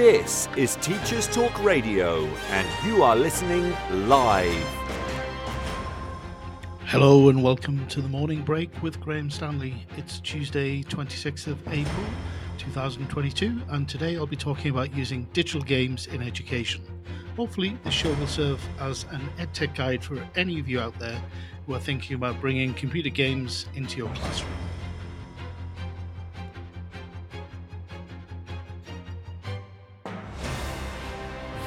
This is Teachers Talk Radio, and you are listening live. Hello and welcome to the morning break with Graham Stanley. It's Tuesday, 26th of April 2022, and today I'll be talking about using digital games in education. Hopefully, this show will serve as an EdTech guide for any of you out there who are thinking about bringing computer games into your classroom.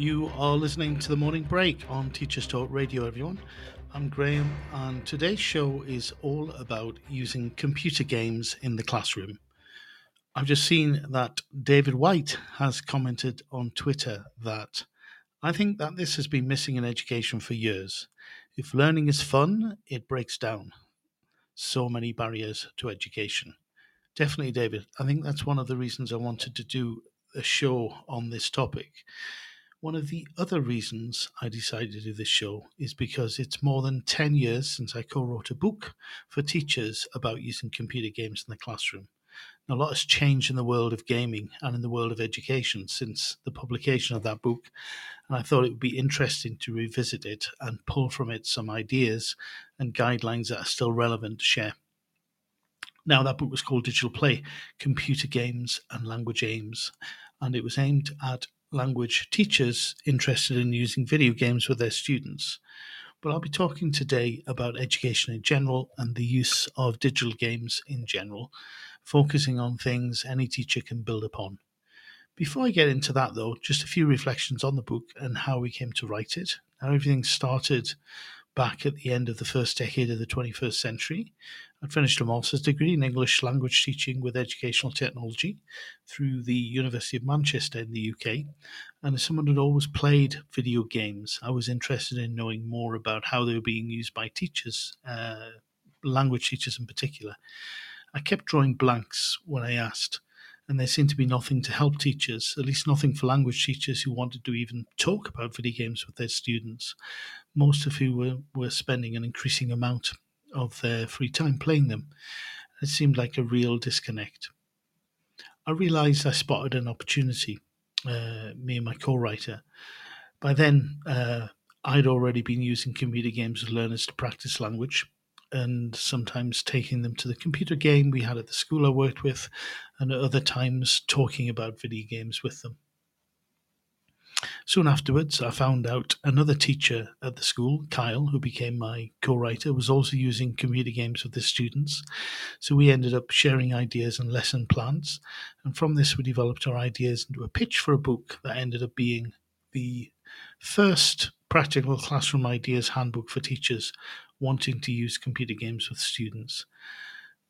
You are listening to the morning break on Teachers Talk Radio, everyone. I'm Graham, and today's show is all about using computer games in the classroom. I've just seen that David White has commented on Twitter that I think that this has been missing in education for years. If learning is fun, it breaks down so many barriers to education. Definitely, David. I think that's one of the reasons I wanted to do a show on this topic one of the other reasons I decided to do this show is because it's more than 10 years since I co wrote a book for teachers about using computer games in the classroom. Now, a lot has changed in the world of gaming and in the world of education since the publication of that book, and I thought it would be interesting to revisit it and pull from it some ideas and guidelines that are still relevant to share. Now, that book was called Digital Play Computer Games and Language Aims, and it was aimed at language teachers interested in using video games with their students. But I'll be talking today about education in general and the use of digital games in general, focusing on things any teacher can build upon. Before I get into that, though, just a few reflections on the book and how we came to write it. How everything started back at the end of the first decade of the 21st century. I'd finished a master's degree in English language teaching with educational technology through the University of Manchester in the UK. And as someone who'd always played video games, I was interested in knowing more about how they were being used by teachers, uh, language teachers in particular. I kept drawing blanks when I asked, and there seemed to be nothing to help teachers, at least nothing for language teachers who wanted to even talk about video games with their students most of who were, were spending an increasing amount of their free time playing them. It seemed like a real disconnect. I realized I spotted an opportunity, uh, me and my co writer. By then, uh, I'd already been using computer games with learners to practice language and sometimes taking them to the computer game we had at the school I worked with, and at other times talking about video games with them. Soon afterwards, I found out another teacher at the school, Kyle, who became my co writer, was also using computer games with his students. So we ended up sharing ideas and lesson plans. And from this, we developed our ideas into a pitch for a book that ended up being the first practical classroom ideas handbook for teachers wanting to use computer games with students.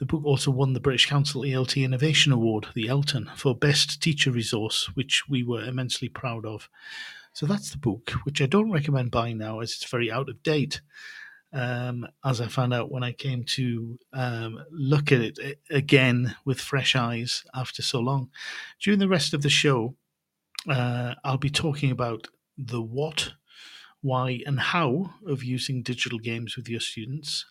The book also won the British Council ELT Innovation Award, the Elton, for Best Teacher Resource, which we were immensely proud of. So that's the book, which I don't recommend buying now as it's very out of date. Um, as I found out when I came to um, look at it again with fresh eyes after so long. During the rest of the show, uh, I'll be talking about the what, why, and how of using digital games with your students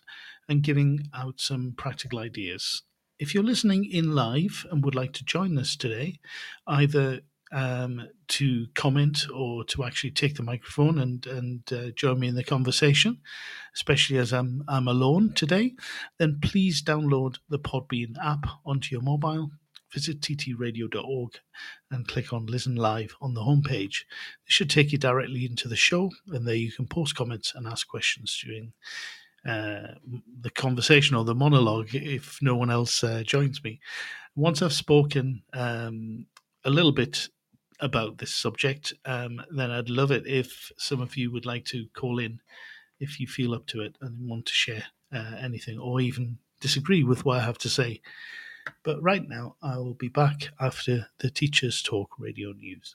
and giving out some practical ideas. If you're listening in live and would like to join us today, either um, to comment or to actually take the microphone and and uh, join me in the conversation, especially as I'm I'm alone today, then please download the Podbean app onto your mobile. Visit ttradio.org and click on Listen Live on the homepage. This should take you directly into the show, and there you can post comments and ask questions during uh, the conversation or the monologue if no one else uh, joins me. Once I've spoken um, a little bit about this subject, um, then I'd love it if some of you would like to call in if you feel up to it and want to share uh, anything or even disagree with what I have to say. But right now, I will be back after the Teachers Talk radio news.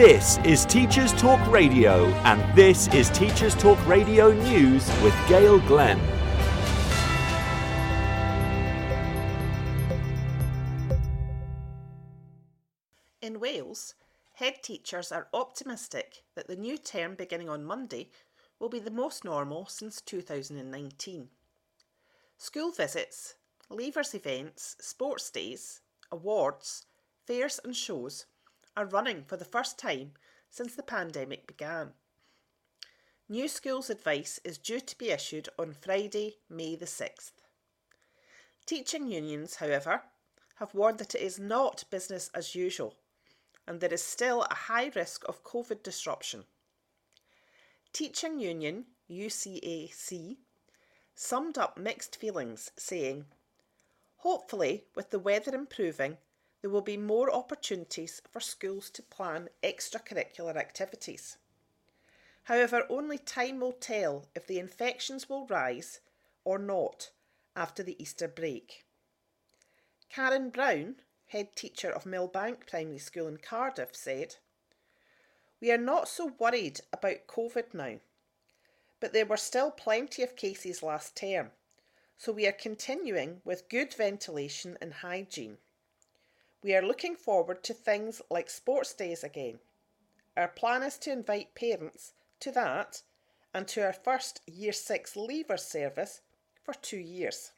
This is Teachers Talk Radio, and this is Teachers Talk Radio News with Gail Glenn. In Wales, head teachers are optimistic that the new term beginning on Monday will be the most normal since 2019. School visits, leavers events, sports days, awards, fairs and shows are running for the first time since the pandemic began. New schools advice is due to be issued on Friday, May the 6th. Teaching unions, however, have warned that it is not business as usual and there is still a high risk of COVID disruption. Teaching Union UCAC summed up mixed feelings, saying, Hopefully, with the weather improving, there will be more opportunities for schools to plan extracurricular activities. However, only time will tell if the infections will rise or not after the Easter break. Karen Brown, head teacher of Millbank Primary School in Cardiff, said, We are not so worried about COVID now, but there were still plenty of cases last term, so we are continuing with good ventilation and hygiene. We are looking forward to things like sports days again. Our plan is to invite parents to that and to our first Year 6 leaver service for two years.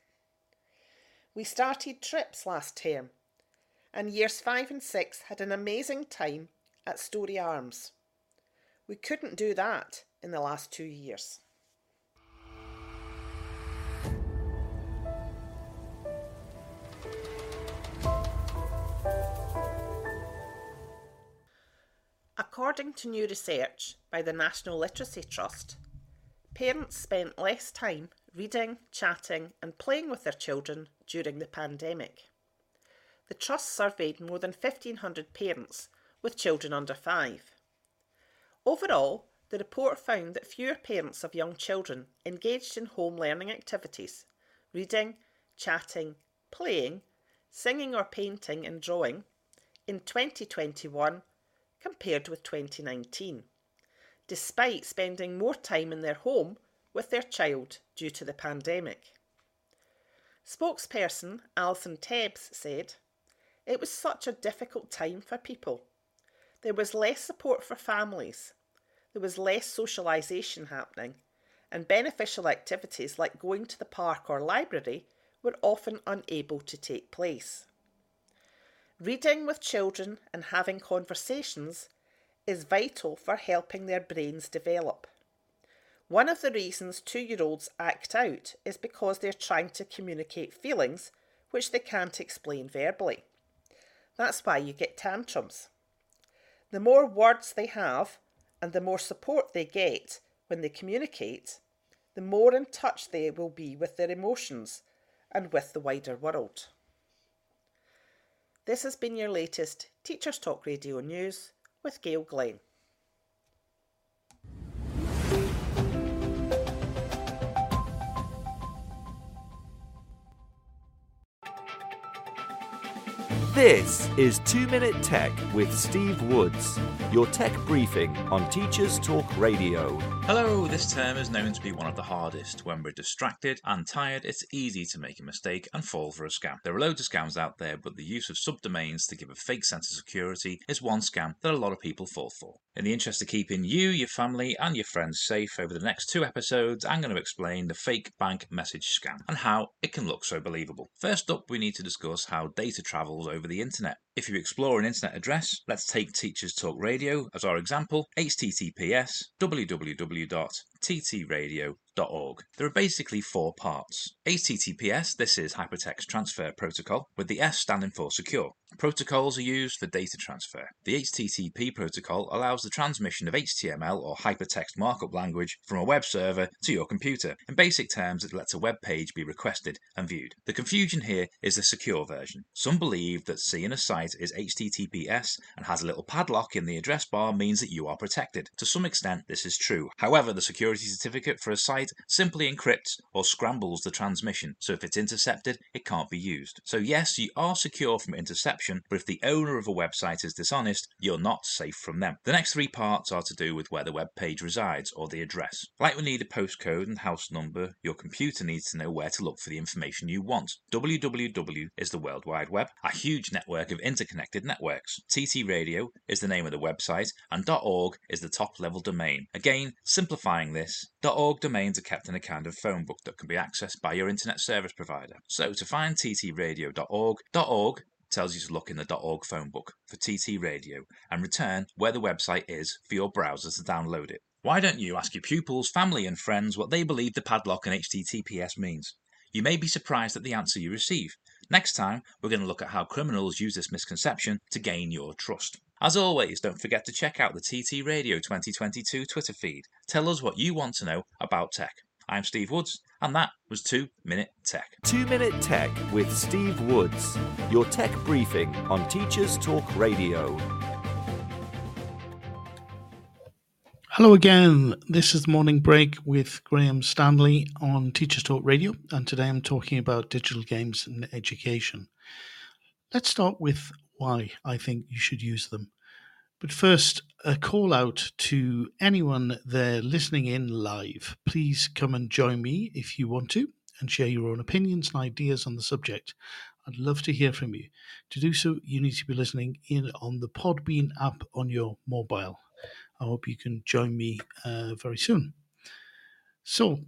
We started trips last term and years 5 and 6 had an amazing time at Storey Arms. We couldn't do that in the last two years. According to new research by the National Literacy Trust, parents spent less time reading, chatting, and playing with their children during the pandemic. The Trust surveyed more than 1,500 parents with children under five. Overall, the report found that fewer parents of young children engaged in home learning activities, reading, chatting, playing, singing or painting and drawing in 2021 compared with 2019, despite spending more time in their home with their child due to the pandemic. Spokesperson Alison Tebbs said, It was such a difficult time for people. There was less support for families, there was less socialisation happening, and beneficial activities like going to the park or library were often unable to take place. Reading with children and having conversations is vital for helping their brains develop. One of the reasons two year olds act out is because they're trying to communicate feelings which they can't explain verbally. That's why you get tantrums. The more words they have and the more support they get when they communicate, the more in touch they will be with their emotions and with the wider world. This has been your latest Teachers Talk Radio News with Gail Glenn. This is 2 Minute Tech with Steve Woods, your tech briefing on Teachers Talk Radio. Hello, this term is known to be one of the hardest. When we're distracted and tired, it's easy to make a mistake and fall for a scam. There are loads of scams out there, but the use of subdomains to give a fake sense of security is one scam that a lot of people fall for. In the interest of keeping you, your family, and your friends safe over the next two episodes, I'm going to explain the fake bank message scam and how it can look so believable. First up, we need to discuss how data travels over the internet. If you explore an internet address, let's take Teachers Talk Radio as our example, https www.ttradio.org. There are basically four parts. HTTPS, this is Hypertext Transfer Protocol, with the S standing for secure. Protocols are used for data transfer. The HTTP protocol allows the transmission of HTML or hypertext markup language from a web server to your computer. In basic terms, it lets a web page be requested and viewed. The confusion here is the secure version. Some believe that seeing a site is HTTPS and has a little padlock in the address bar means that you are protected. To some extent, this is true. However, the security certificate for a site simply encrypts or scrambles the transmission, so if it's intercepted, it can't be used. So yes, you are secure from interception but if the owner of a website is dishonest, you're not safe from them. The next three parts are to do with where the web page resides or the address. Like we need a postcode and house number, your computer needs to know where to look for the information you want. www is the World Wide Web, a huge network of interconnected networks. TT Radio is the name of the website, and .org is the top level domain. Again, simplifying this, .org domains are kept in a kind of phone book that can be accessed by your internet service provider. So to find ttradio.org, .org tells you to look in the .org phone book for TT Radio and return where the website is for your browser to download it. Why don't you ask your pupils, family, and friends what they believe the padlock and HTTPS means? You may be surprised at the answer you receive. Next time, we're going to look at how criminals use this misconception to gain your trust. As always, don't forget to check out the TT Radio 2022 Twitter feed. Tell us what you want to know about tech. I'm Steve Woods, and that was 2 Minute Tech. 2 Minute Tech with Steve Woods, your tech briefing on Teachers Talk Radio. Hello again. This is the morning break with Graham Stanley on Teachers Talk Radio, and today I'm talking about digital games and education. Let's start with why I think you should use them. But first, a call out to anyone there listening in live. Please come and join me if you want to and share your own opinions and ideas on the subject. I'd love to hear from you. To do so, you need to be listening in on the Podbean app on your mobile. I hope you can join me uh, very soon. So,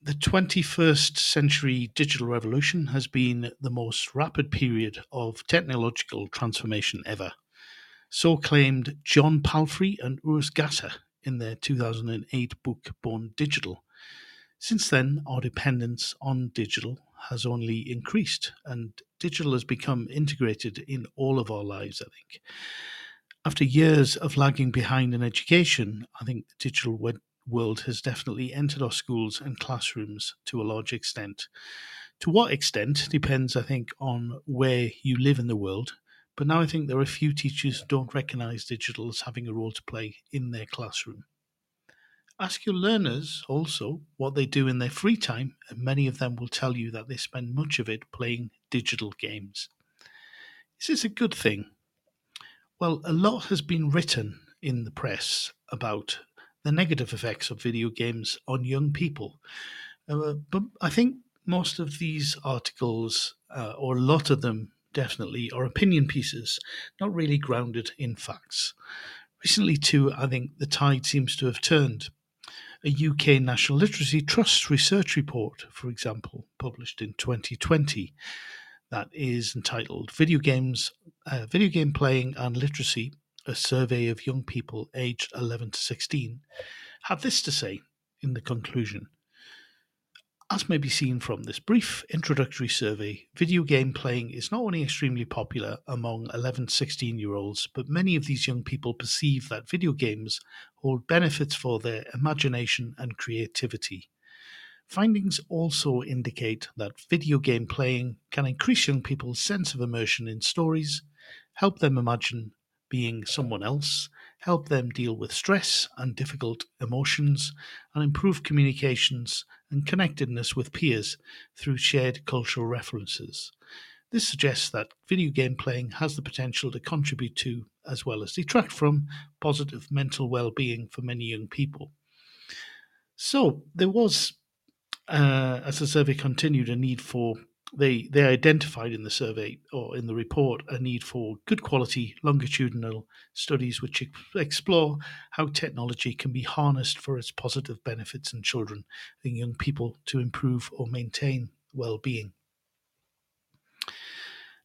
the 21st century digital revolution has been the most rapid period of technological transformation ever. So claimed John Palfrey and Urs Gasser in their 2008 book Born Digital. Since then, our dependence on digital has only increased, and digital has become integrated in all of our lives, I think. After years of lagging behind in education, I think the digital world has definitely entered our schools and classrooms to a large extent. To what extent depends, I think, on where you live in the world but now I think there are a few teachers who don't recognise digital as having a role to play in their classroom. Ask your learners also what they do in their free time, and many of them will tell you that they spend much of it playing digital games. Is this a good thing? Well, a lot has been written in the press about the negative effects of video games on young people. Uh, but I think most of these articles, uh, or a lot of them definitely, are opinion pieces, not really grounded in facts. Recently, too, I think the tide seems to have turned. A UK National Literacy Trust research report, for example, published in 2020, that is entitled "Video Games, uh, Video Game Playing and Literacy: A Survey of Young People Aged 11 to 16," had this to say in the conclusion. As may be seen from this brief introductory survey, video game playing is not only extremely popular among 11 16 year olds, but many of these young people perceive that video games hold benefits for their imagination and creativity. Findings also indicate that video game playing can increase young people's sense of immersion in stories, help them imagine being someone else, help them deal with stress and difficult emotions, and improve communications and connectedness with peers through shared cultural references. This suggests that video game playing has the potential to contribute to, as well as detract from, positive mental well being for many young people. So, there was, uh, as the survey continued, a need for they they identified in the survey or in the report a need for good quality longitudinal studies which explore how technology can be harnessed for its positive benefits in children and young people to improve or maintain well-being.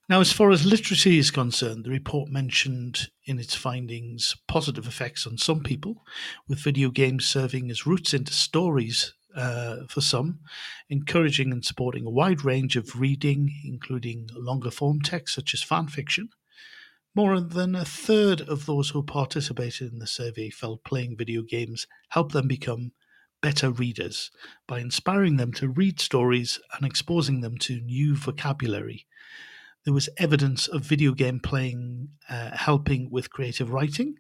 Now, as far as literacy is concerned, the report mentioned in its findings positive effects on some people, with video games serving as routes into stories uh, for some, encouraging and supporting a wide range of reading, including longer form texts such as fan fiction. More than a third of those who participated in the survey felt playing video games helped them become better readers by inspiring them to read stories and exposing them to new vocabulary. There was evidence of video game playing uh, helping with creative writing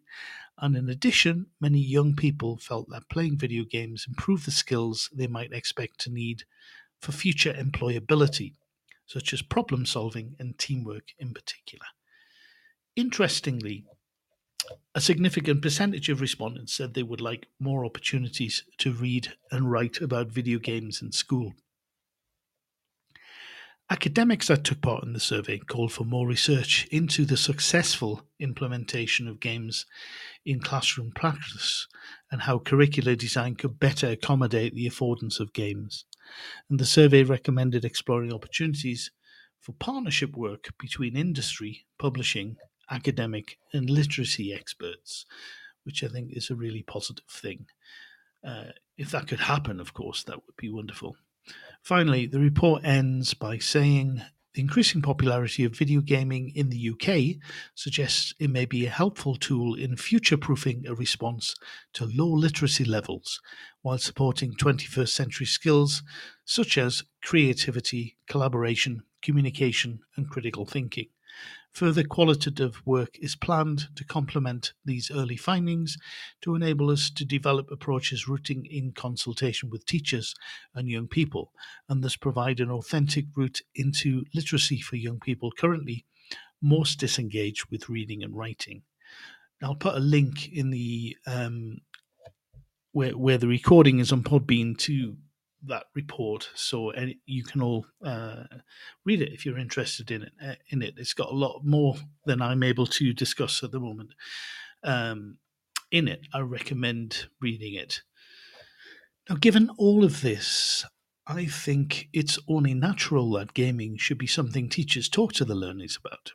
and in addition, many young people felt that playing video games improved the skills they might expect to need for future employability, such as problem solving and teamwork in particular. Interestingly, a significant percentage of respondents said they would like more opportunities to read and write about video games in school. Academics that took part in the survey called for more research into the successful implementation of games in classroom practice and how curricular design could better accommodate the affordance of games. And the survey recommended exploring opportunities for partnership work between industry, publishing, academic, and literacy experts, which I think is a really positive thing. Uh, if that could happen, of course, that would be wonderful. Finally, the report ends by saying the increasing popularity of video gaming in the UK suggests it may be a helpful tool in future proofing a response to low literacy levels while supporting 21st century skills such as creativity, collaboration, communication, and critical thinking. Further qualitative work is planned to complement these early findings to enable us to develop approaches rooting in consultation with teachers and young people, and thus provide an authentic route into literacy for young people currently most disengaged with reading and writing. I'll put a link in the um, where where the recording is on Podbean to that report, so you can all uh, read it if you're interested in it. Uh, in it, it's got a lot more than I'm able to discuss at the moment. Um, in it, I recommend reading it. Now, given all of this, I think it's only natural that gaming should be something teachers talk to the learners about.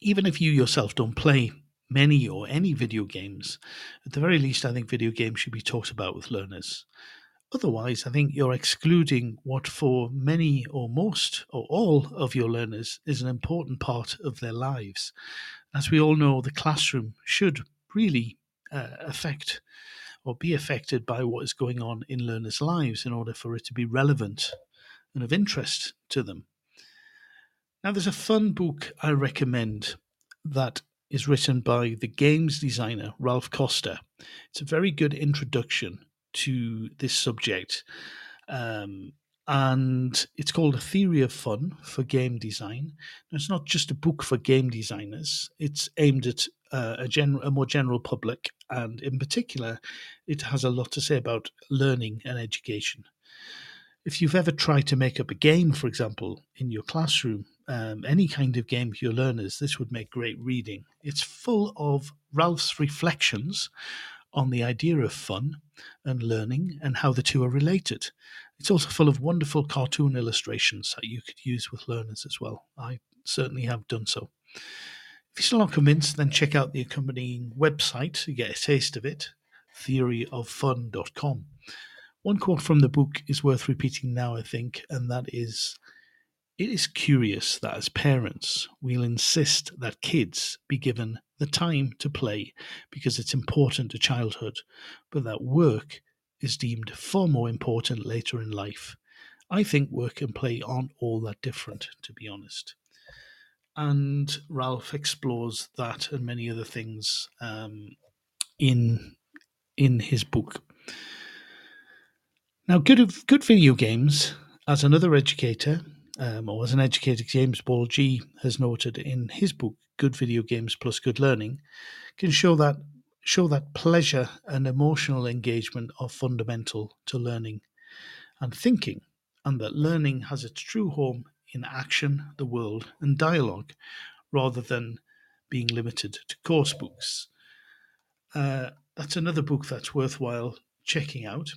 Even if you yourself don't play many or any video games, at the very least, I think video games should be talked about with learners. Otherwise, I think you're excluding what, for many or most or all of your learners, is an important part of their lives. As we all know, the classroom should really uh, affect or be affected by what is going on in learners' lives in order for it to be relevant and of interest to them. Now, there's a fun book I recommend that is written by the games designer Raph Koster. It's a very good introduction to this subject. Um, and it's called A Theory of Fun for Game Design. Now, it's not just a book for game designers, it's aimed at uh, a, gen- a more general public, and in particular, it has a lot to say about learning and education. If you've ever tried to make up a game, for example, in your classroom, um, any kind of game for your learners, this would make great reading. It's full of Raph's reflections on the idea of fun and learning and how the two are related. It's also full of wonderful cartoon illustrations that you could use with learners as well. I certainly have done so. If you're still not convinced, then check out the accompanying website to get a taste of it theoryoffun.com. One quote from the book is worth repeating now, I think, and that is It is curious that as parents, we'll insist that kids be given the time to play because it's important to childhood, but that work is deemed far more important later in life. I think work and play aren't all that different, to be honest. And Raph explores that and many other things um, in in his book. Now, good good video games, as another educator, um, or as an educator, James Paul Gee has noted in his book, "Good Video Games Plus Good Learning," can show that show that pleasure and emotional engagement are fundamental to learning and thinking, and that learning has its true home in action, the world, and dialogue, rather than being limited to course books. Uh, that's another book that's worthwhile checking out.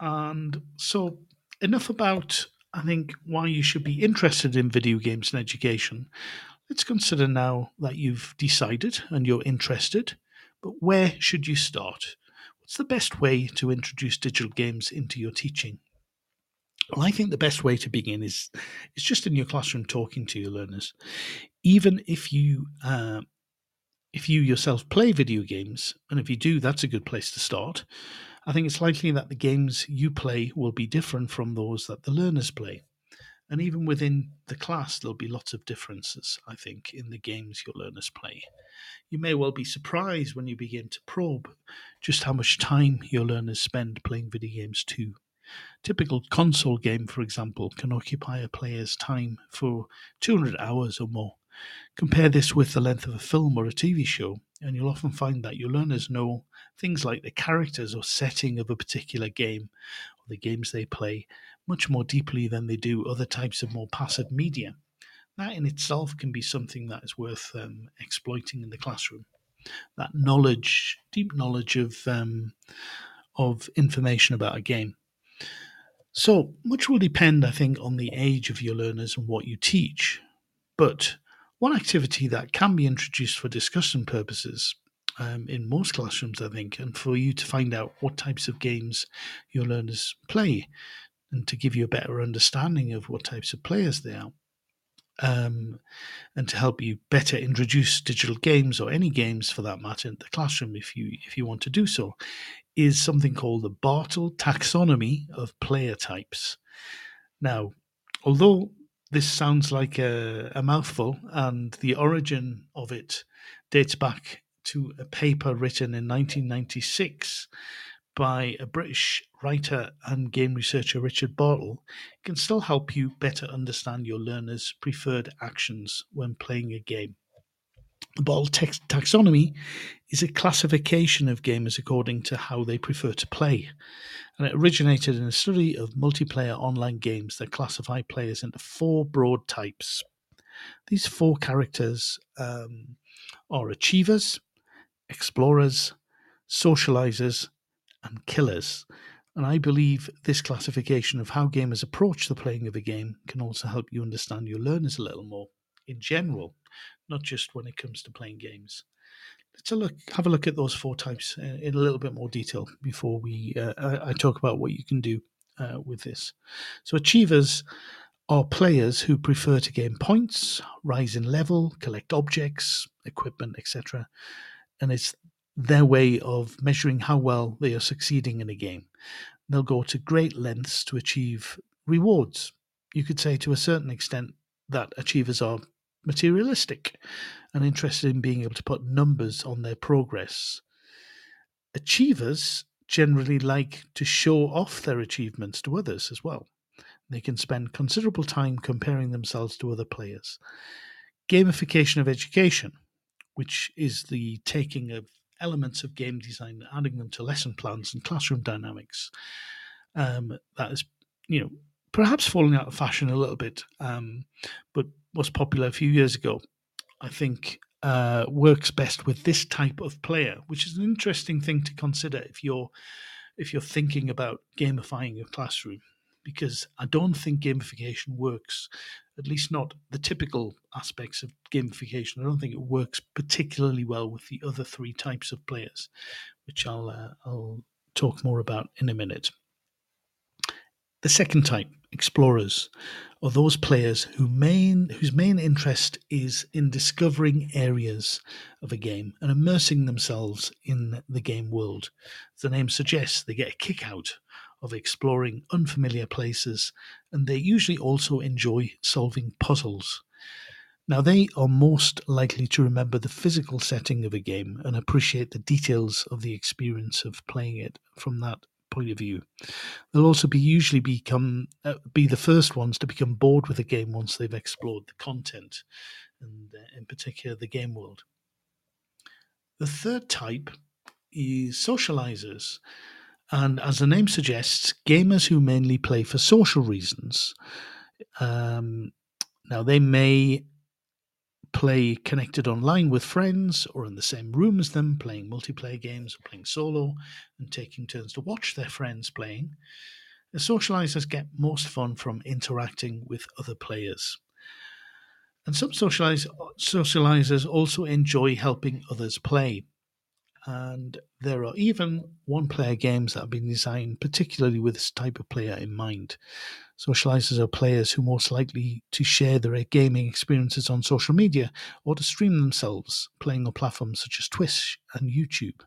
And so, enough about, I think, why you should be interested in video games and education. Let's consider now that you've decided and you're interested, but where should you start? What's the best way to introduce digital games into your teaching? Well, I think the best way to begin is is just in your classroom talking to your learners. Even if you uh, if you yourself play video games, and if you do, that's a good place to start. I think it's likely that the games you play will be different from those that the learners play. And even within the class, there'll be lots of differences, I think, in the games your learners play. You may well be surprised when you begin to probe just how much time your learners spend playing video games too. Typical console game, for example, can occupy a player's time for 200 hours or more. Compare this with the length of a film or a TV show, and you'll often find that your learners know things like the characters or setting of a particular game or the games they play much more deeply than they do other types of more passive media. That in itself can be something that is worth um, exploiting in the classroom. That knowledge, deep knowledge of um, of information about a game. So much will depend, I think, on the age of your learners and what you teach. But one activity that can be introduced for discussion purposes um, in most classrooms, I think, and for you to find out what types of games your learners play and to give you a better understanding of what types of players they are. Um, and to help you better introduce digital games or any games for that matter in the classroom if you if you want to do so is something called the Bartle taxonomy of player types. Now, although this sounds like a, a, mouthful, and the origin of it dates back to a paper written in 1996 by a British writer and game researcher, Richard Bartle. It can still help you better understand your learners' preferred actions when playing a game. The Bartle tax- taxonomy is a classification of gamers according to how they prefer to play and it originated in a study of multiplayer online games that classify players into four broad types. These four characters um, are achievers, explorers, socializers, and killers. And I believe this classification of how gamers approach the playing of a game can also help you understand your learners a little more in general, not just when it comes to playing games let's look, have a look at those four types uh, in a little bit more detail before we uh, I, I, talk about what you can do uh, with this. So achievers are players who prefer to gain points, rise in level, collect objects, equipment, etc. And it's their way of measuring how well they are succeeding in a game. They'll go to great lengths to achieve rewards. You could say to a certain extent that achievers are materialistic and interested in being able to put numbers on their progress. Achievers generally like to show off their achievements to others as well. They can spend considerable time comparing themselves to other players. Gamification of education, which is the taking of elements of game design and adding them to lesson plans and classroom dynamics. Um, that is, you know, perhaps falling out of fashion a little bit, um, but was popular a few years ago. I think uh, works best with this type of player, which is an interesting thing to consider if you're if you're thinking about gamifying your classroom. Because I don't think gamification works, at least not the typical aspects of gamification. I don't think it works particularly well with the other three types of players, which I'll uh, I'll talk more about in a minute. The second type, explorers, are those players who main, whose main interest is in discovering areas of a game and immersing themselves in the game world. As the name suggests, they get a kick out of exploring unfamiliar places and they usually also enjoy solving puzzles. Now, they are most likely to remember the physical setting of a game and appreciate the details of the experience of playing it from that point of view. They'll also be usually become uh, be the first ones to become bored with a game once they've explored the content, and uh, in particular the game world. The third type is socializers, and as the name suggests, gamers who mainly play for social reasons. Um, now they may play connected online with friends or in the same room as them, playing multiplayer games or playing solo, and taking turns to watch their friends playing. The socializers get most fun from interacting with other players. And some socialize, socializers also enjoy helping others play. And there are even one player games that have been designed particularly with this type of player in mind. Socializers are players who are most likely to share their gaming experiences on social media or to stream themselves playing on platforms such as Twitch and YouTube,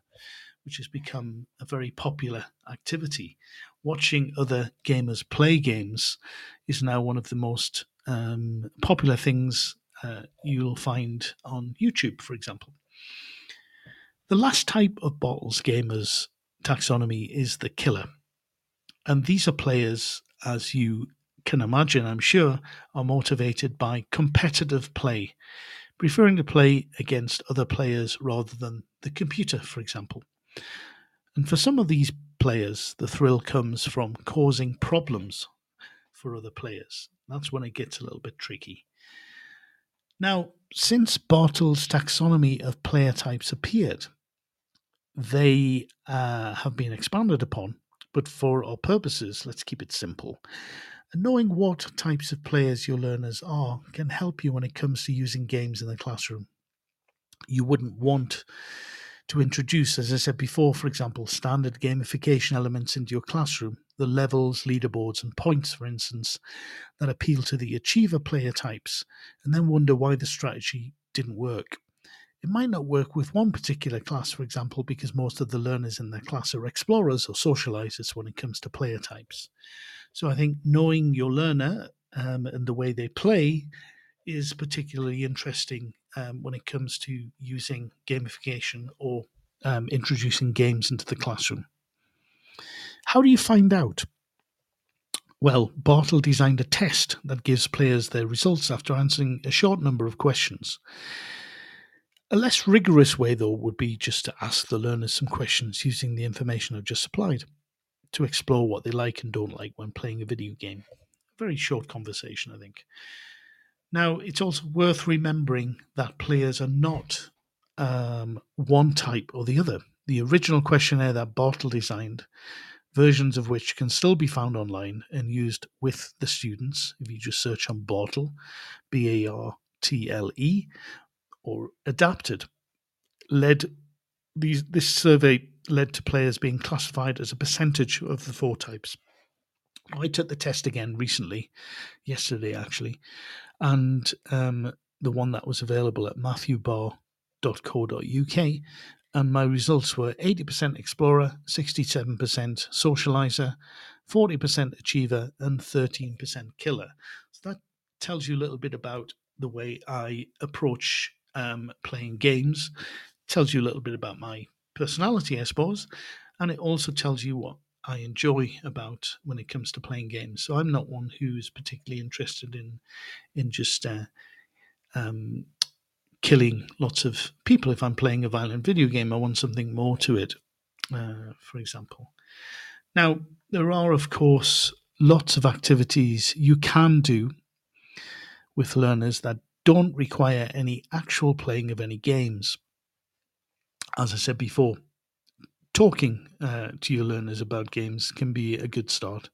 which has become a very popular activity. Watching other gamers play games is now one of the most um, popular things uh, you'll find on YouTube, for example. The last type of Bartle's gamers taxonomy is the killer. And these are players as you can imagine, I'm sure, are motivated by competitive play, preferring to play against other players rather than the computer, for example. And for some of these players, the thrill comes from causing problems for other players. That's when it gets a little bit tricky. Now, since Bartle's taxonomy of player types appeared, they uh, have been expanded upon but for our purposes, let's keep it simple. Knowing what types of players your learners are can help you when it comes to using games in the classroom. You wouldn't want to introduce, as I said before, for example, standard gamification elements into your classroom, the levels, leaderboards, and points, for instance, that appeal to the achiever player types, and then wonder why the strategy didn't work. It might not work with one particular class, for example, because most of the learners in that class are explorers or socializers when it comes to player types. So I think knowing your learner um, and the way they play is particularly interesting um, when it comes to using gamification or um, introducing games into the classroom. How do you find out? Well, Bartle designed a test that gives players their results after answering a short number of questions. A less rigorous way, though, would be just to ask the learners some questions using the information I've just supplied to explore what they like and don't like when playing a video game. A very short conversation, I think. Now, it's also worth remembering that players are not um, one type or the other. The original questionnaire that Bartle designed, versions of which can still be found online and used with the students if you just search on Bartle, B A R T L E, or adapted led these this survey led to players being classified as a percentage of the four types. I took the test again recently, yesterday actually, and um, the one that was available at matthewbarr.co.uk, and my results were 80% explorer, 67% socializer, 40% achiever, and 13% killer. So that tells you a little bit about the way I approach um, playing games. Tells you a little bit about my personality, I suppose. and it also tells you what I enjoy about when it comes to playing games. So I'm not one who's particularly interested in in just uh, um, killing lots of people. If I'm playing a violent video game, I want something more to it. Uh, for example, now there are of course lots of activities you can do with learners that don't require any actual playing of any games. As I said before, talking uh, to your learners about games can be a good start.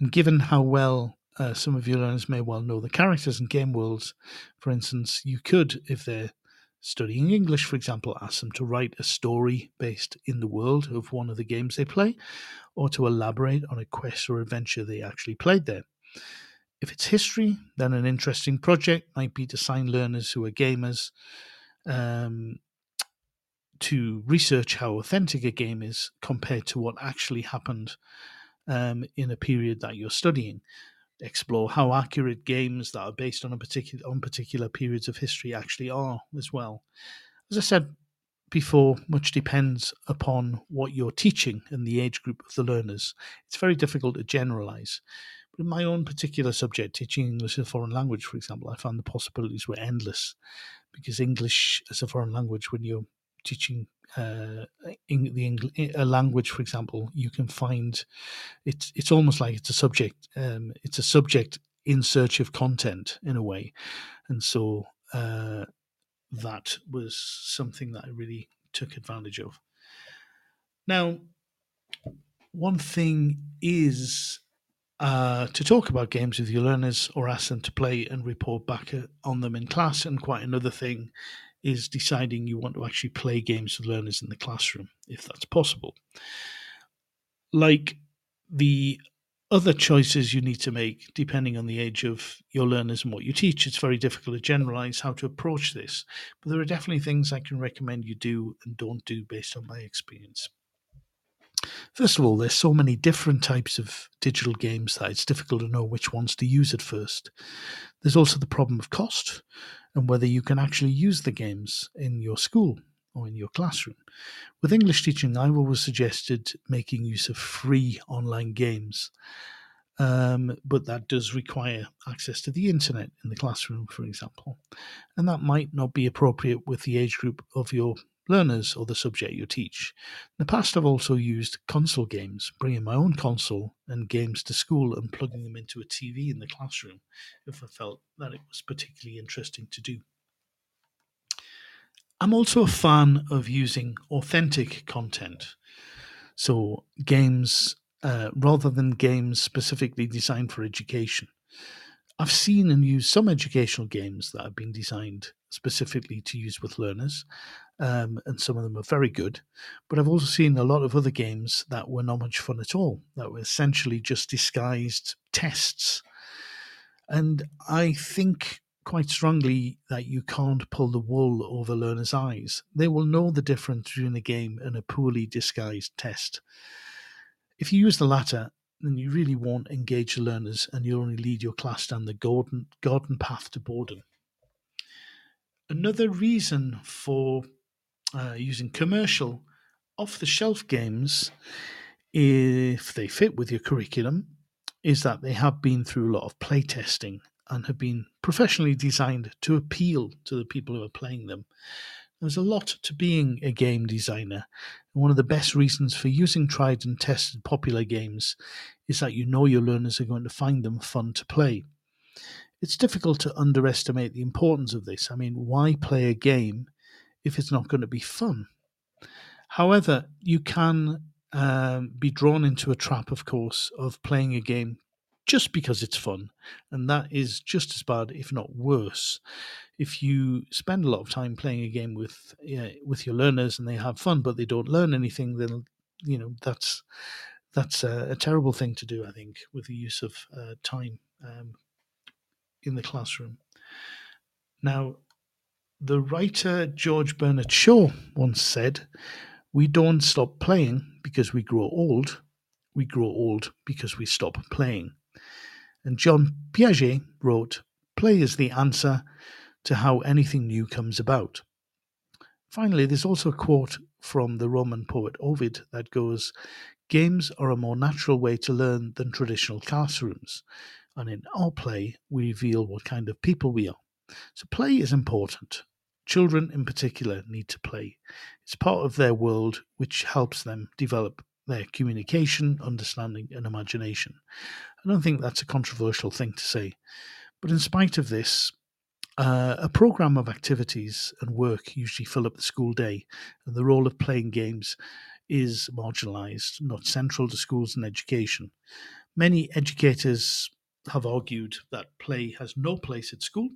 And given how well uh, some of your learners may well know the characters and game worlds, for instance, you could, if they're studying English, for example, ask them to write a story based in the world of one of the games they play, or to elaborate on a quest or adventure they actually played there. If it's history, then an interesting project might be to sign learners who are gamers um, to research how authentic a game is compared to what actually happened um, in a period that you're studying. Explore how accurate games that are based on a particular on particular periods of history actually are as well. As I said before, much depends upon what you're teaching and the age group of the learners. It's very difficult to generalize. In my own particular subject, teaching English as a foreign language, for example, I found the possibilities were endless because English as a foreign language, when you're teaching uh, in the English, a language, for example, you can find it's it's almost like it's a subject. Um, it's a subject in search of content in a way, and so uh, that was something that I really took advantage of. Now, one thing is uh, to talk about games with your learners or ask them to play and report back uh, on them in class. And quite another thing is deciding you want to actually play games with learners in the classroom, if that's possible. Like the other choices you need to make depending on the age of your learners and what you teach. It's very difficult to generalize how to approach this, but there are definitely things I can recommend you do and don't do based on my experience. First of all, there's so many different types of digital games that it's difficult to know which ones to use at first. There's also the problem of cost and whether you can actually use the games in your school or in your classroom. With English teaching, I've always suggested making use of free online games. Um, but that does require access to the internet in the classroom, for example. And that might not be appropriate with the age group of your learners or the subject you teach. In the past, I've also used console games, bringing my own console and games to school and plugging them into a TV in the classroom if I felt that it was particularly interesting to do. I'm also a fan of using authentic content. So, games, uh, rather than games specifically designed for education. I've seen and used some educational games that have been designed specifically to use with learners, um, and some of them are very good. But I've also seen a lot of other games that were not much fun at all, that were essentially just disguised tests. And I think quite strongly that you can't pull the wool over learners' eyes. They will know the difference between a game and a poorly disguised test. If you use the latter, then you really won't engage the learners and you'll only lead your class down the garden, garden path to boredom. Another reason for uh, using commercial off the shelf games, if they fit with your curriculum, is that they have been through a lot of playtesting and have been professionally designed to appeal to the people who are playing them. There's a lot to being a game designer. And one of the best reasons for using tried and tested popular games is that you know your learners are going to find them fun to play. It's difficult to underestimate the importance of this. I mean, why play a game if it's not going to be fun. However, you can um, be drawn into a trap, of course, of playing a game just because it's fun. And that is just as bad, if not worse. If you spend a lot of time playing a game with with your learners and they have fun, but they don't learn anything, then you know that's that's a, a terrible thing to do. I think with the use of uh, time um, in the classroom. Now, the writer George Bernard Shaw once said, We don't stop playing because we grow old, we grow old because we stop playing. And John Piaget wrote, Play is the answer to how anything new comes about. Finally, there's also a quote from the Roman poet Ovid that goes, Games are a more natural way to learn than traditional classrooms. And in our play, we reveal what kind of people we are. So, play is important. Children, in particular, need to play. It's part of their world which helps them develop their communication, understanding, and imagination. I don't think that's a controversial thing to say. But in spite of this, uh, a program of activities and work usually fill up the school day, and the role of playing games is marginalized, not central to schools and education. Many educators have argued that play has no place at school,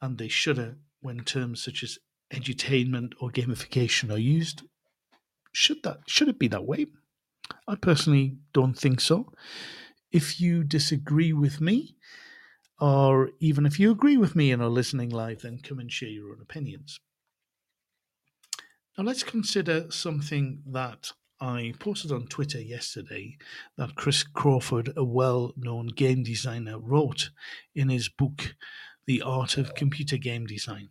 and they shudder when terms such as edutainment or gamification are used. Should that should it be that way? I personally don't think so. If you disagree with me, or even if you agree with me and are listening live, then come and share your own opinions. Now, let's consider something that I posted on Twitter yesterday that Chris Crawford, a well known game designer, wrote in his book, The Art of Computer Game Design.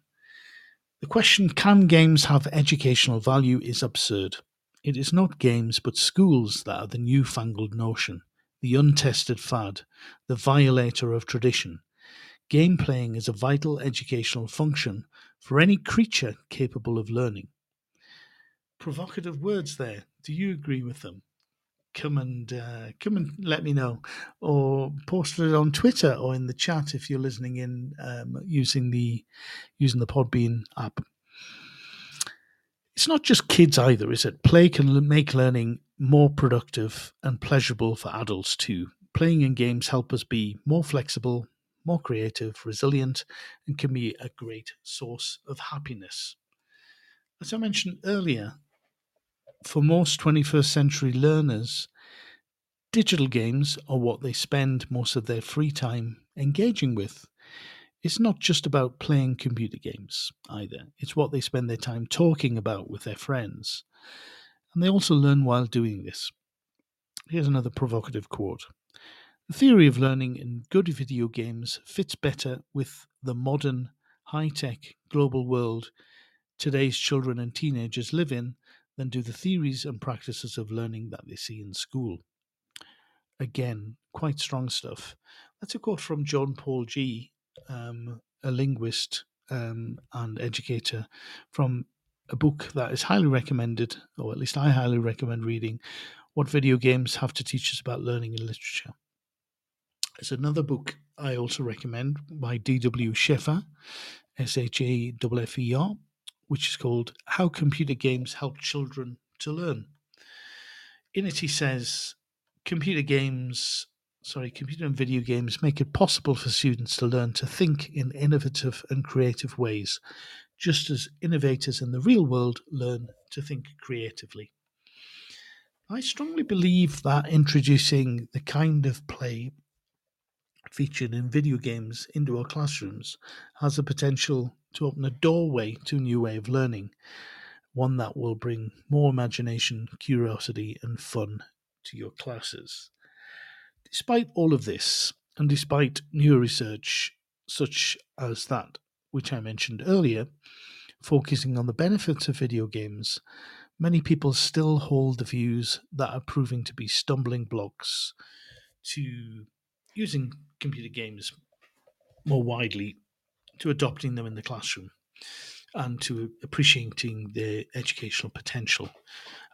The question, can games have educational value, is absurd. It is not games, but schools that are the newfangled notion the untested fad, the violator of tradition. Game playing is a vital educational function for any creature capable of learning. Provocative words there. Do you agree with them? Come and uh, come and let me know, or post it on Twitter or in the chat if you're listening in um, using the using the Podbean app. It's not just kids either, is it? Play can make learning more productive and pleasurable for adults too. Playing in games help us be more flexible, more creative, resilient, and can be a great source of happiness. As I mentioned earlier, for most 21st century learners, digital games are what they spend most of their free time engaging with. It's not just about playing computer games either, it's what they spend their time talking about with their friends and they also learn while doing this. Here's another provocative quote The theory of learning in good video games fits better with the modern, high tech, global world today's children and teenagers live in than do the theories and practices of learning that they see in school. Again, quite strong stuff. That's a quote from John Paul Gee, um, a linguist um, and educator from a book that is highly recommended, or at least I highly recommend reading, What Video Games Have to Teach Us About Learning in Literature. There's another book I also recommend by D.W. Shaffer, S H A F F E R, which is called How Computer Games Help Children to Learn. In it, he says, computer games, sorry, computer and video games make it possible for students to learn to think in innovative and creative ways just as innovators in the real world learn to think creatively. I strongly believe that introducing the kind of play featured in video games into our classrooms has the potential to open a doorway to a new way of learning, one that will bring more imagination, curiosity, and fun to your classes. Despite all of this, and despite new research such as that which I mentioned earlier, focusing on the benefits of video games, many people still hold the views that are proving to be stumbling blocks to using computer games more widely, to adopting them in the classroom, and to appreciating their educational potential.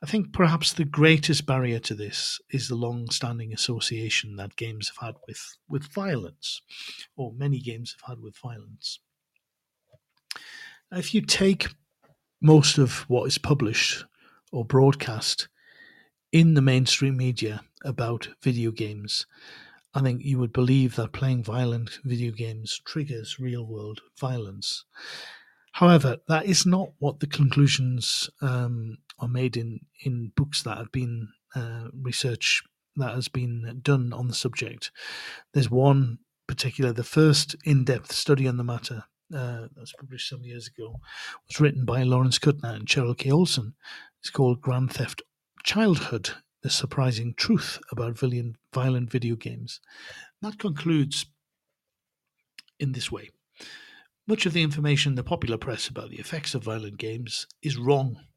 I think perhaps the greatest barrier to this is the long standing association that games have had with, with violence, or many games have had with violence. If you take most of what is published or broadcast in the mainstream media about video games, I think you would believe that playing violent video games triggers real world violence. However, that is not what the conclusions um, are made in, in books that have been uh, research that has been done on the subject. There's one particular, the first in depth study on the matter uh, that was published some years ago, was written by Lawrence Kutner and Cheryl K. Olson. It's called Grand Theft Childhood The Surprising Truth About Violent Video Games. that concludes in this way Much of the information in the popular press about the effects of violent games is wrong.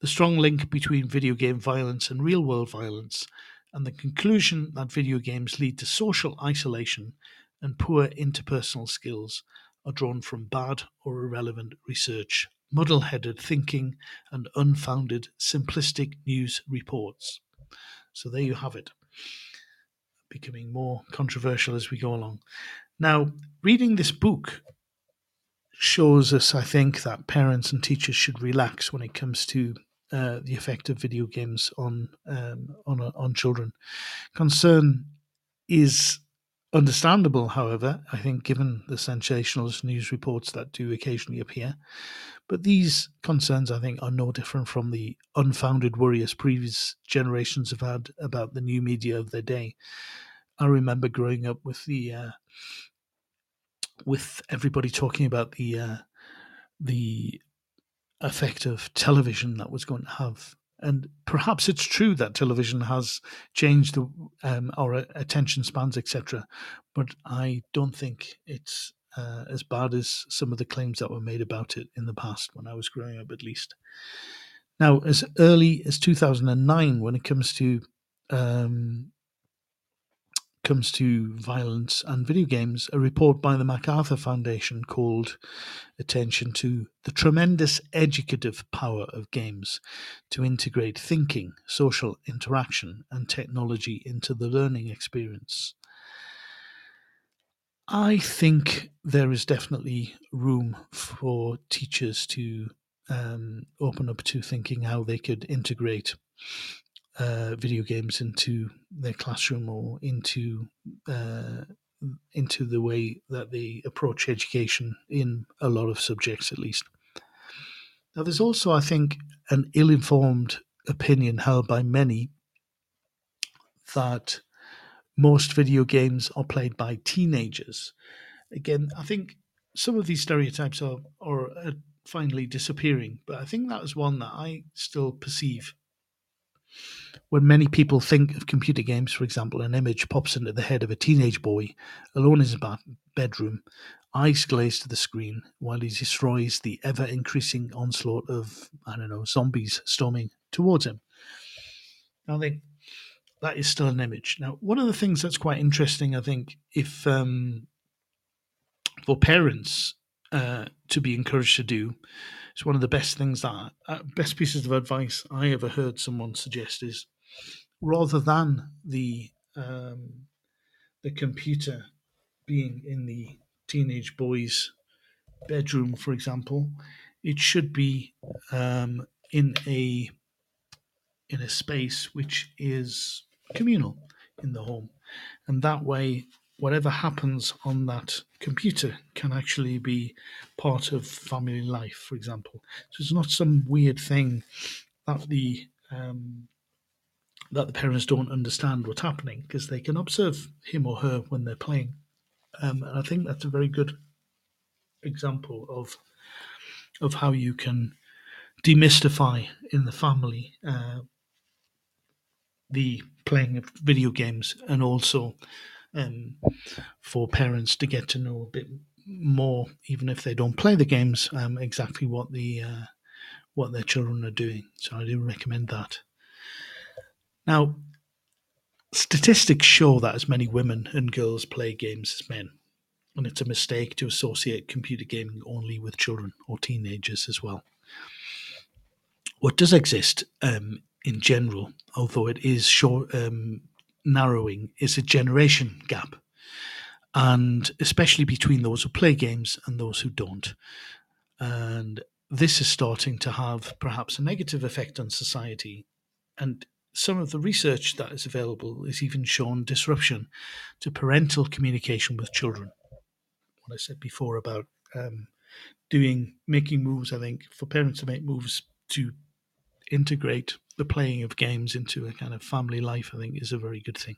the strong link between video game violence and real world violence, and the conclusion that video games lead to social isolation and poor interpersonal skills are drawn from bad or irrelevant research, muddle headed thinking, and unfounded simplistic news reports. So there you have it, becoming more controversial as we go along. Now, reading this book shows us, I think, that parents and teachers should relax when it comes to uh, the effect of video games on um, on on children. Concern is understandable, however. I think, given the sensationalist news reports that do occasionally appear, but these concerns, I think, are no different from the unfounded worries previous generations have had about the new media of their day. I remember growing up with the uh, with everybody talking about the uh, the effect of television that was going to have. And perhaps it's true that television has changed the, um, our attention spans, etc. But I don't think it's uh, as bad as some of the claims that were made about it in the past when I was growing up, at least. Now, as early as 2009, when it comes to um, comes to violence and video games, a report by the MacArthur Foundation called attention to the tremendous educative power of games to integrate thinking, social interaction, and technology into the learning experience. I think there is definitely room for teachers to um, open up to thinking how they could integrate uh, video games into their classroom or into uh, into the way that they approach education in a lot of subjects, at least. Now, there's also, I think, an ill-informed opinion held by many that most video games are played by teenagers. Again, I think some of these stereotypes are are uh, finally disappearing, but I think that is one that I still perceive when many people think of computer games, for example, an image pops into the head of a teenage boy alone in his bedroom, eyes glazed to the screen, while he destroys the ever increasing onslaught of, I don't know, zombies storming towards him. I think that is still an image. Now, one of the things that's quite interesting, I think, if um, for parents uh, to be encouraged to do it's one of the best things that uh, best pieces of advice I ever heard someone suggest is rather than the um, the computer being in the teenage boy's bedroom, for example, it should be um, in a in a space which is communal in the home, and that way whatever happens on that computer can actually be part of family life, for example. So it's not some weird thing that the um, that the parents don't understand what's happening because they can observe him or her when they're playing. Um, and I think that's a very good example of of how you can demystify in the family uh, the playing of video games and also um, for parents to get to know a bit more, even if they don't play the games, um, exactly what the uh, what their children are doing. So I do recommend that. Now, statistics show that as many women and girls play games as men, and it's a mistake to associate computer gaming only with children or teenagers as well. What does exist um, in general, although it is short, um, narrowing is a generation gap, and especially between those who play games and those who don't. And this is starting to have perhaps a negative effect on society. And some of the research that is available is even shown disruption to parental communication with children. What I said before about um, doing making moves, I think for parents to make moves to integrate the playing of games into a kind of family life, I think, is a very good thing.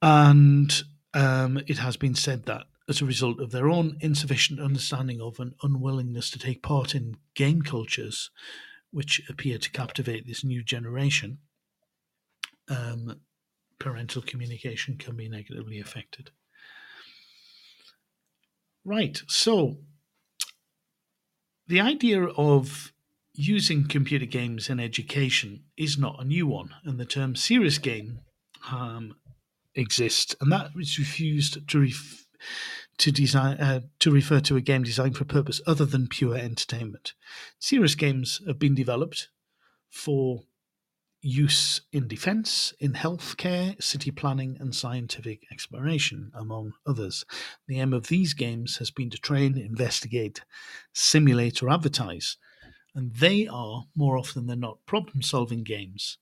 And um, it has been said that as a result of their own insufficient understanding of and unwillingness to take part in game cultures, which appear to captivate this new generation, um, parental communication can be negatively affected. Right, so the idea of using computer games in education is not a new one, and the term serious game um, exists, and that is refused to ref- to design uh, to refer to a game designed for a purpose other than pure entertainment. Serious games have been developed for use in defense, in healthcare, city planning, and scientific exploration, among others. The aim of these games has been to train, investigate, simulate, or advertise, and they are more often than not problem solving games.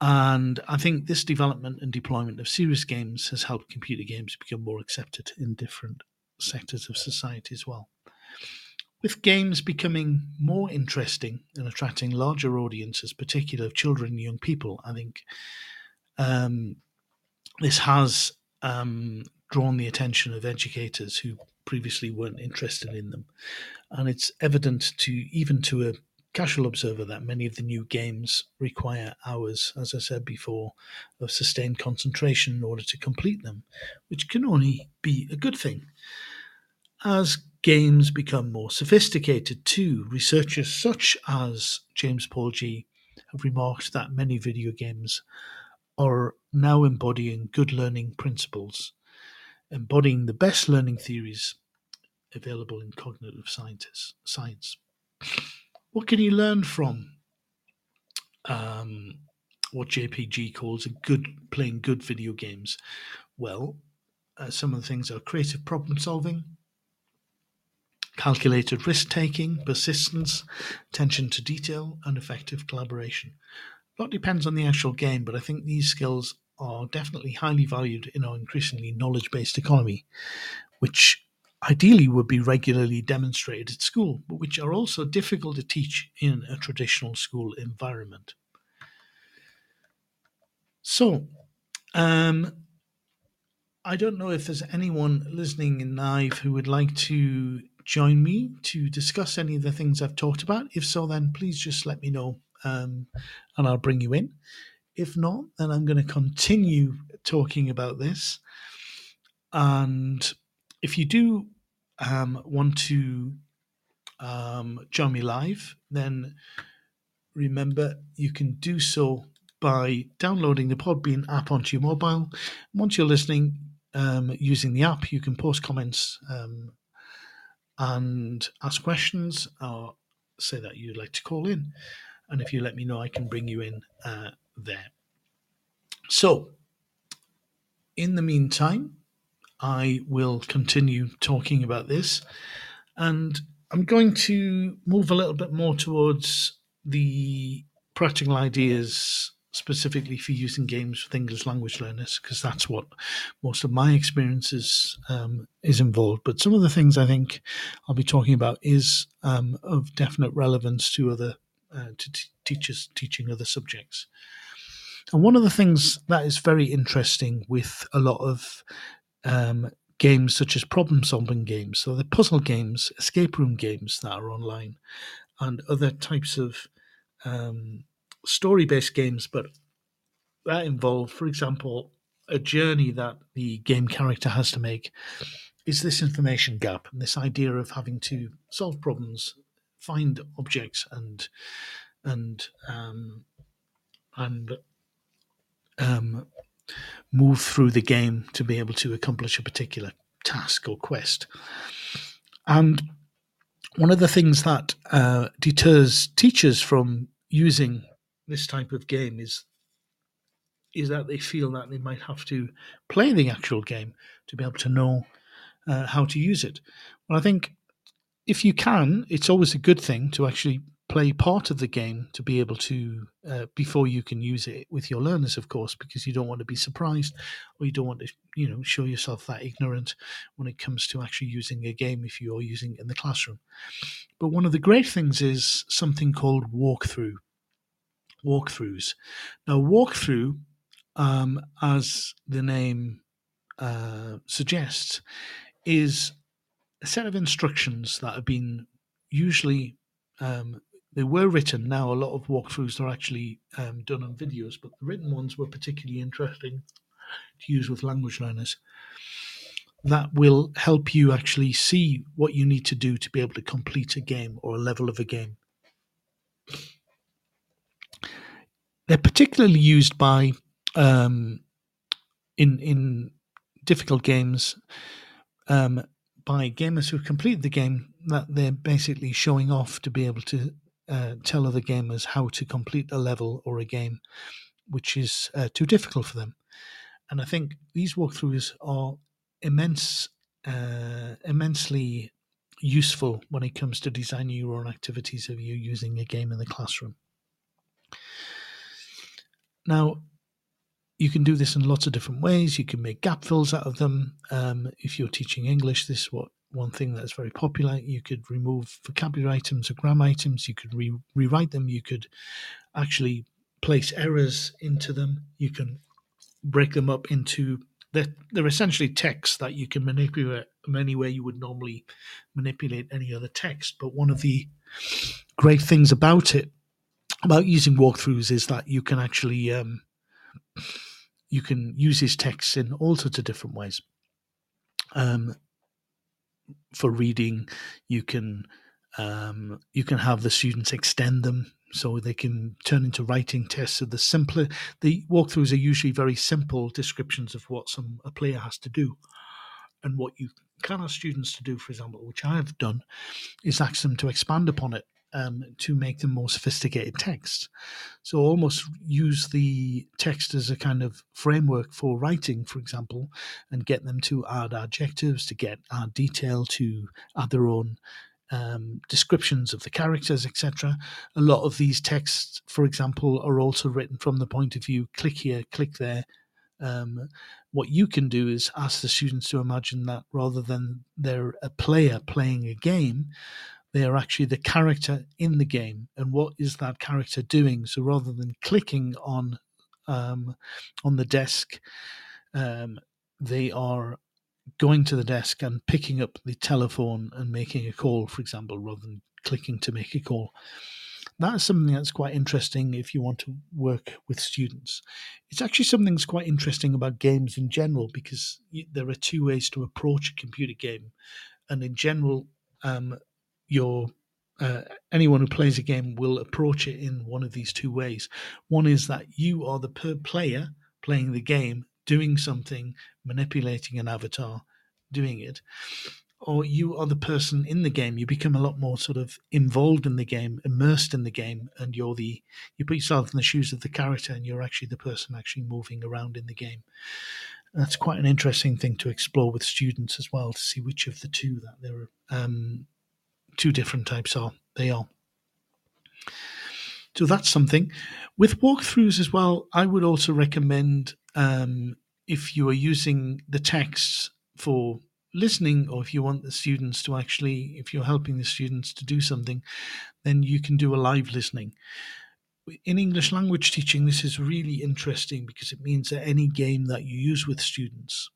And I think this development and deployment of serious games has helped computer games become more accepted in different sectors of society as well. With games becoming more interesting and attracting larger audiences, particularly of children and young people, I think um, this has um, drawn the attention of educators who previously weren't interested in them. And it's evident to even to a casual observer that many of the new games require hours, as I said before, of sustained concentration in order to complete them, which can only be a good thing. As games become more sophisticated too, researchers such as James Paul Gee have remarked that many video games are now embodying good learning principles, embodying the best learning theories available in cognitive scientists, science. What can you learn from um, what JPG calls a good playing good video games? Well, uh, some of the things are creative problem solving, calculated risk taking, persistence, attention to detail, and effective collaboration. A lot depends on the actual game, but I think these skills are definitely highly valued in our increasingly knowledge based economy, which ideally would be regularly demonstrated at school, but which are also difficult to teach in a traditional school environment. So, um, I don't know if there's anyone listening in live who would like to join me to discuss any of the things I've talked about. If so, then please just let me know um, and I'll bring you in. If not, then I'm going to continue talking about this. And if you do um, want to um, join me live, then remember you can do so by downloading the Podbean app onto your mobile. Once you're listening um, using the app, you can post comments um, and ask questions or say that you'd like to call in. And if you let me know, I can bring you in uh, there. So, in the meantime, I will continue talking about this. And I'm going to move a little bit more towards the practical ideas specifically for using games with English language learners because that's what most of my experiences um, is involved. But some of the things I think I'll be talking about is um, of definite relevance to other uh, to t- teachers teaching other subjects. And one of the things that is very interesting with a lot of um, games such as problem solving games, so the puzzle games, escape room games that are online, and other types of um, story based games, but that involve, for example, a journey that the game character has to make is this information gap and this idea of having to solve problems, find objects, and and um, and um, move through the game to be able to accomplish a particular task or quest. And one of the things that uh, deters teachers from using this type of game is is that they feel that they might have to play the actual game to be able to know uh, how to use it. Well, I think if you can, it's always a good thing to actually play part of the game to be able to uh, before you can use it with your learners of course because you don't want to be surprised or you don't want to you know show yourself that ignorant when it comes to actually using a game if you're using it in the classroom. But one of the great things is something called walkthrough walkthroughs. Now walkthrough um, as the name uh, suggests is a set of instructions that have been usually um, they were written. Now, a lot of walkthroughs are actually um, done on videos, but the written ones were particularly interesting to use with language learners. That will help you actually see what you need to do to be able to complete a game or a level of a game. They're particularly used by um, in in difficult games um, by gamers who complete the game that they're basically showing off to be able to uh, tell other gamers how to complete a level or a game which is uh, too difficult for them. And I think these walkthroughs are immense, uh, immensely useful when it comes to designing your own activities if you're using a game in the classroom. Now, you can do this in lots of different ways. You can make gap fills out of them. Um, if you're teaching English, this is what one thing that's very popular. You could remove vocabulary items or grammar items. You could re- rewrite them. You could actually place errors into them. You can break them up into they're, they're essentially text that you can manipulate in any way you would normally manipulate any other text. But one of the great things about it, about using walkthroughs, is that you can actually um, you can use these texts in all sorts of different ways. Um, for reading, you can um, you can have the students extend them so they can turn into writing tests. So the simpler the walkthroughs are usually very simple descriptions of what some a player has to do, and what you can ask students to do, for example, which I have done, is ask them to expand upon it um, to make them more sophisticated text. So almost use the text as a kind of framework for writing, for example, and get them to add adjectives, to get add detail, to add their own um, descriptions of the characters, etc. A lot of these texts, for example, are also written from the point of view click here, click there. Um, what you can do is ask the students to imagine that rather than they're a player playing a game, they are actually the character in the game. And what is that character doing? So rather than clicking on um, on the desk, um, they are going to the desk and picking up the telephone and making a call, for example, rather than clicking to make a call. That's something that's quite interesting if you want to work with students. It's actually something that's quite interesting about games in general because there are two ways to approach a computer game. And in general, um, your uh, anyone who plays a game will approach it in one of these two ways. One is that you are the per player playing the game, doing something, manipulating an avatar, doing it, or you are the person in the game. You become a lot more sort of involved in the game, immersed in the game, and you're the you put yourself in the shoes of the character, and you're actually the person actually moving around in the game. that's quite an interesting thing to explore with students as well to see which of the two that they're um, two different types are they are. So that's something. With walkthroughs as well, I would also recommend um, if you are using the texts for listening, or if you want the students to actually, if you're helping the students to do something, then you can do a live listening. In English language teaching, this is really interesting because it means that any game that you use with students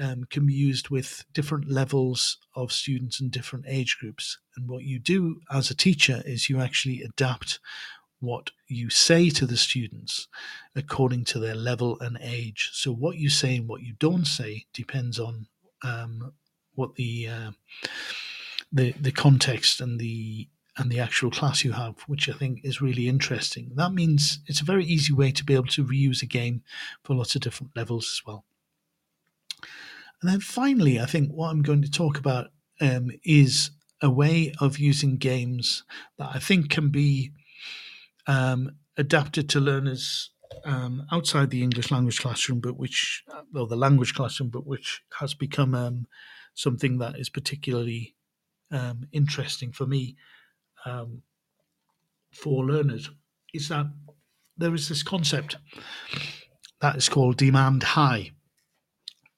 um, can be used with different levels of students and different age groups. And what you do as a teacher is you actually adapt what you say to the students according to their level and age. So what you say and what you don't say depends on um, what the uh, the the context and the and the actual class you have, which I think is really interesting. That means it's a very easy way to be able to reuse a game for lots of different levels as well. And then finally, I think what I'm going to talk about um, is a way of using games that I think can be um, adapted to learners um, outside the English language classroom, but which, well, the language classroom, but which has become um, something that is particularly um, interesting for me um, for learners, is that there is this concept that is called demand high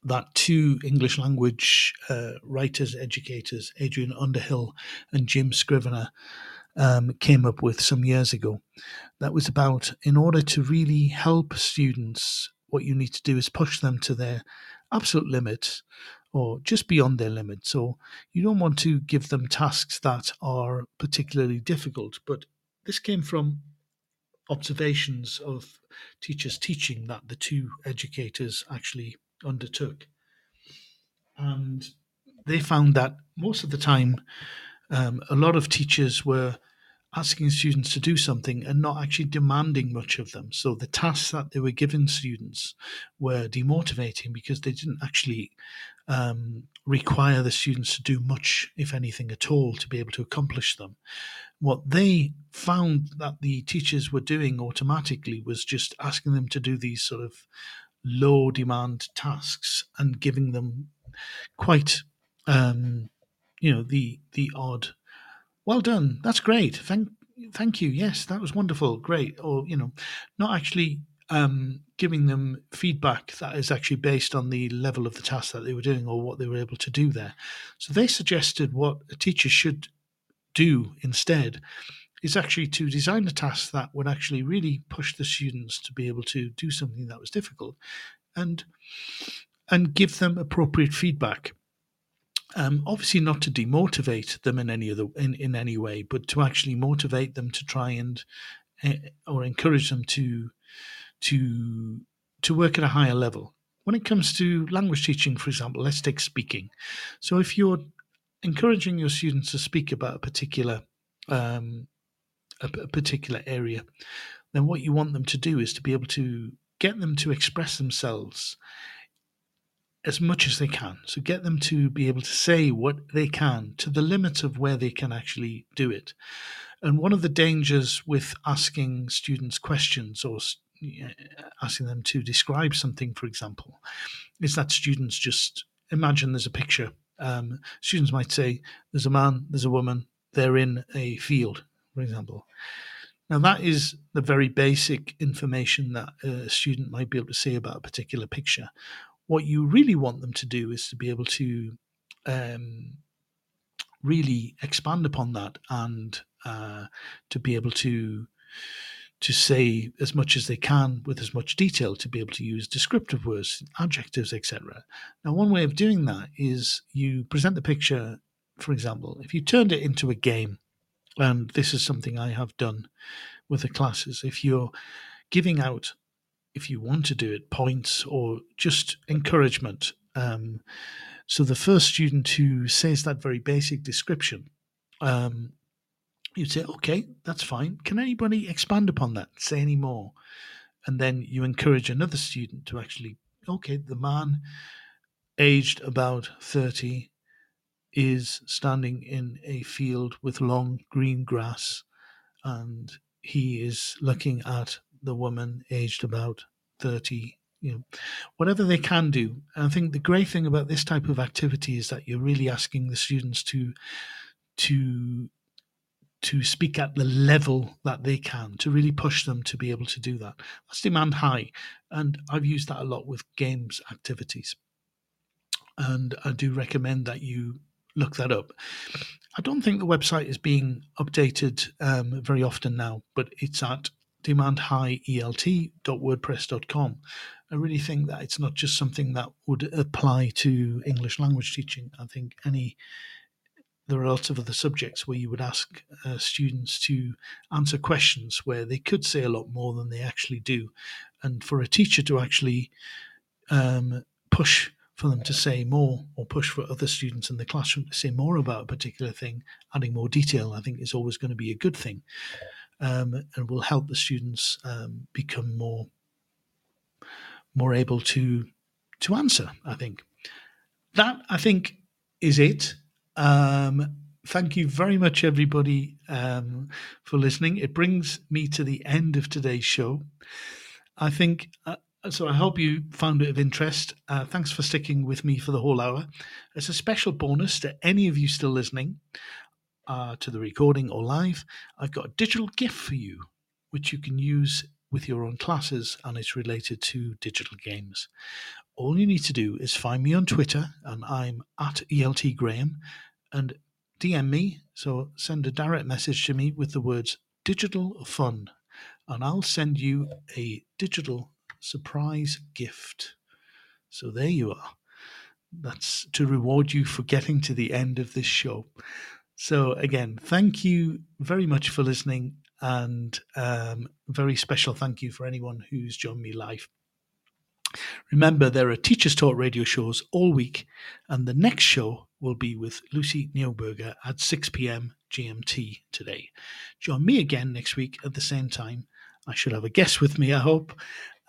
that two English language uh, writers, educators, Adrian Underhill and Jim Scrivener, um, came up with some years ago. That was about in order to really help students, what you need to do is push them to their absolute limit or just beyond their limit. So you don't want to give them tasks that are particularly difficult, but this came from observations of teachers teaching that the two educators actually undertook. And they found that most of the time, um, a lot of teachers were asking students to do something and not actually demanding much of them. So the tasks that they were giving students were demotivating because they didn't actually um, require the students to do much, if anything at all, to be able to accomplish them. What they found that the teachers were doing automatically was just asking them to do these sort of low demand tasks and giving them quite um, you know the the odd well done that's great thank thank you yes that was wonderful great or you know not actually um, giving them feedback that is actually based on the level of the task that they were doing or what they were able to do there. So they suggested what a teacher should do instead is actually to design a task that would actually really push the students to be able to do something that was difficult and and give them appropriate feedback um, obviously not to demotivate them in any other in, in any way, but to actually motivate them to try and uh, or encourage them to to to work at a higher level. When it comes to language teaching, for example, let's take speaking. So if you're encouraging your students to speak about a particular um, a, a particular area, then what you want them to do is to be able to get them to express themselves as much as they can. So get them to be able to say what they can to the limit of where they can actually do it. And one of the dangers with asking students questions or asking them to describe something, for example, is that students just imagine there's a picture. Um, students might say, There's a man, there's a woman, they're in a field, for example. Now, that is the very basic information that a student might be able to say about a particular picture. What you really want them to do is to be able to um, really expand upon that and uh, to be able to to say as much as they can with as much detail to be able to use descriptive words adjectives etc now one way of doing that is you present the picture for example if you turned it into a game and this is something i have done with the classes if you're giving out if you want to do it, points or just encouragement. Um, so the first student who says that very basic description, um, you'd say, okay, that's fine. Can anybody expand upon that? Say any more? And then you encourage another student to actually, okay, the man aged about 30 is standing in a field with long green grass and he is looking at the woman aged about 30 you know whatever they can do. And i think the great thing about this type of activity is that you're really asking the students to to to speak at the level that they can to really push them to be able to do that. That's demand high and i've used that a lot with games activities. And i do recommend that you look that up i don't think the website is being updated um, very often now but it's at demandhighelt.wordpress.com. I really think that it's not just something that would apply to English language teaching. I think any there are lots of other subjects where you would ask uh, students to answer questions where they could say a lot more than they actually do, and for a teacher to actually um, push for them to say more or push for other students in the classroom to say more about a particular thing, adding more detail, I think is always going to be a good thing um, and will help the students um, become more more able to to answer. I think that I think is it. Um, thank you very much, everybody, um, for listening. It brings me to the end of today's show. I think. Uh, so I hope you found it of interest. Uh, thanks for sticking with me for the whole hour. As a special bonus to any of you still listening, uh, to the recording or live, I've got a digital gift for you, which you can use with your own classes, and it's related to digital games. All you need to do is find me on Twitter, and I'm at ELT Graham, and DM me. So send a direct message to me with the words digital fun, and I'll send you a digital surprise gift. So there you are. That's to reward you for getting to the end of this show. So, again, thank you very much for listening, and um, very special thank you for anyone who's joined me live. Remember, there are Teachers Talk radio shows all week, and the next show will be with Lucy Neuberger at 6 p.m. GMT today. Join me again next week at the same time. I should have a guest with me, I hope.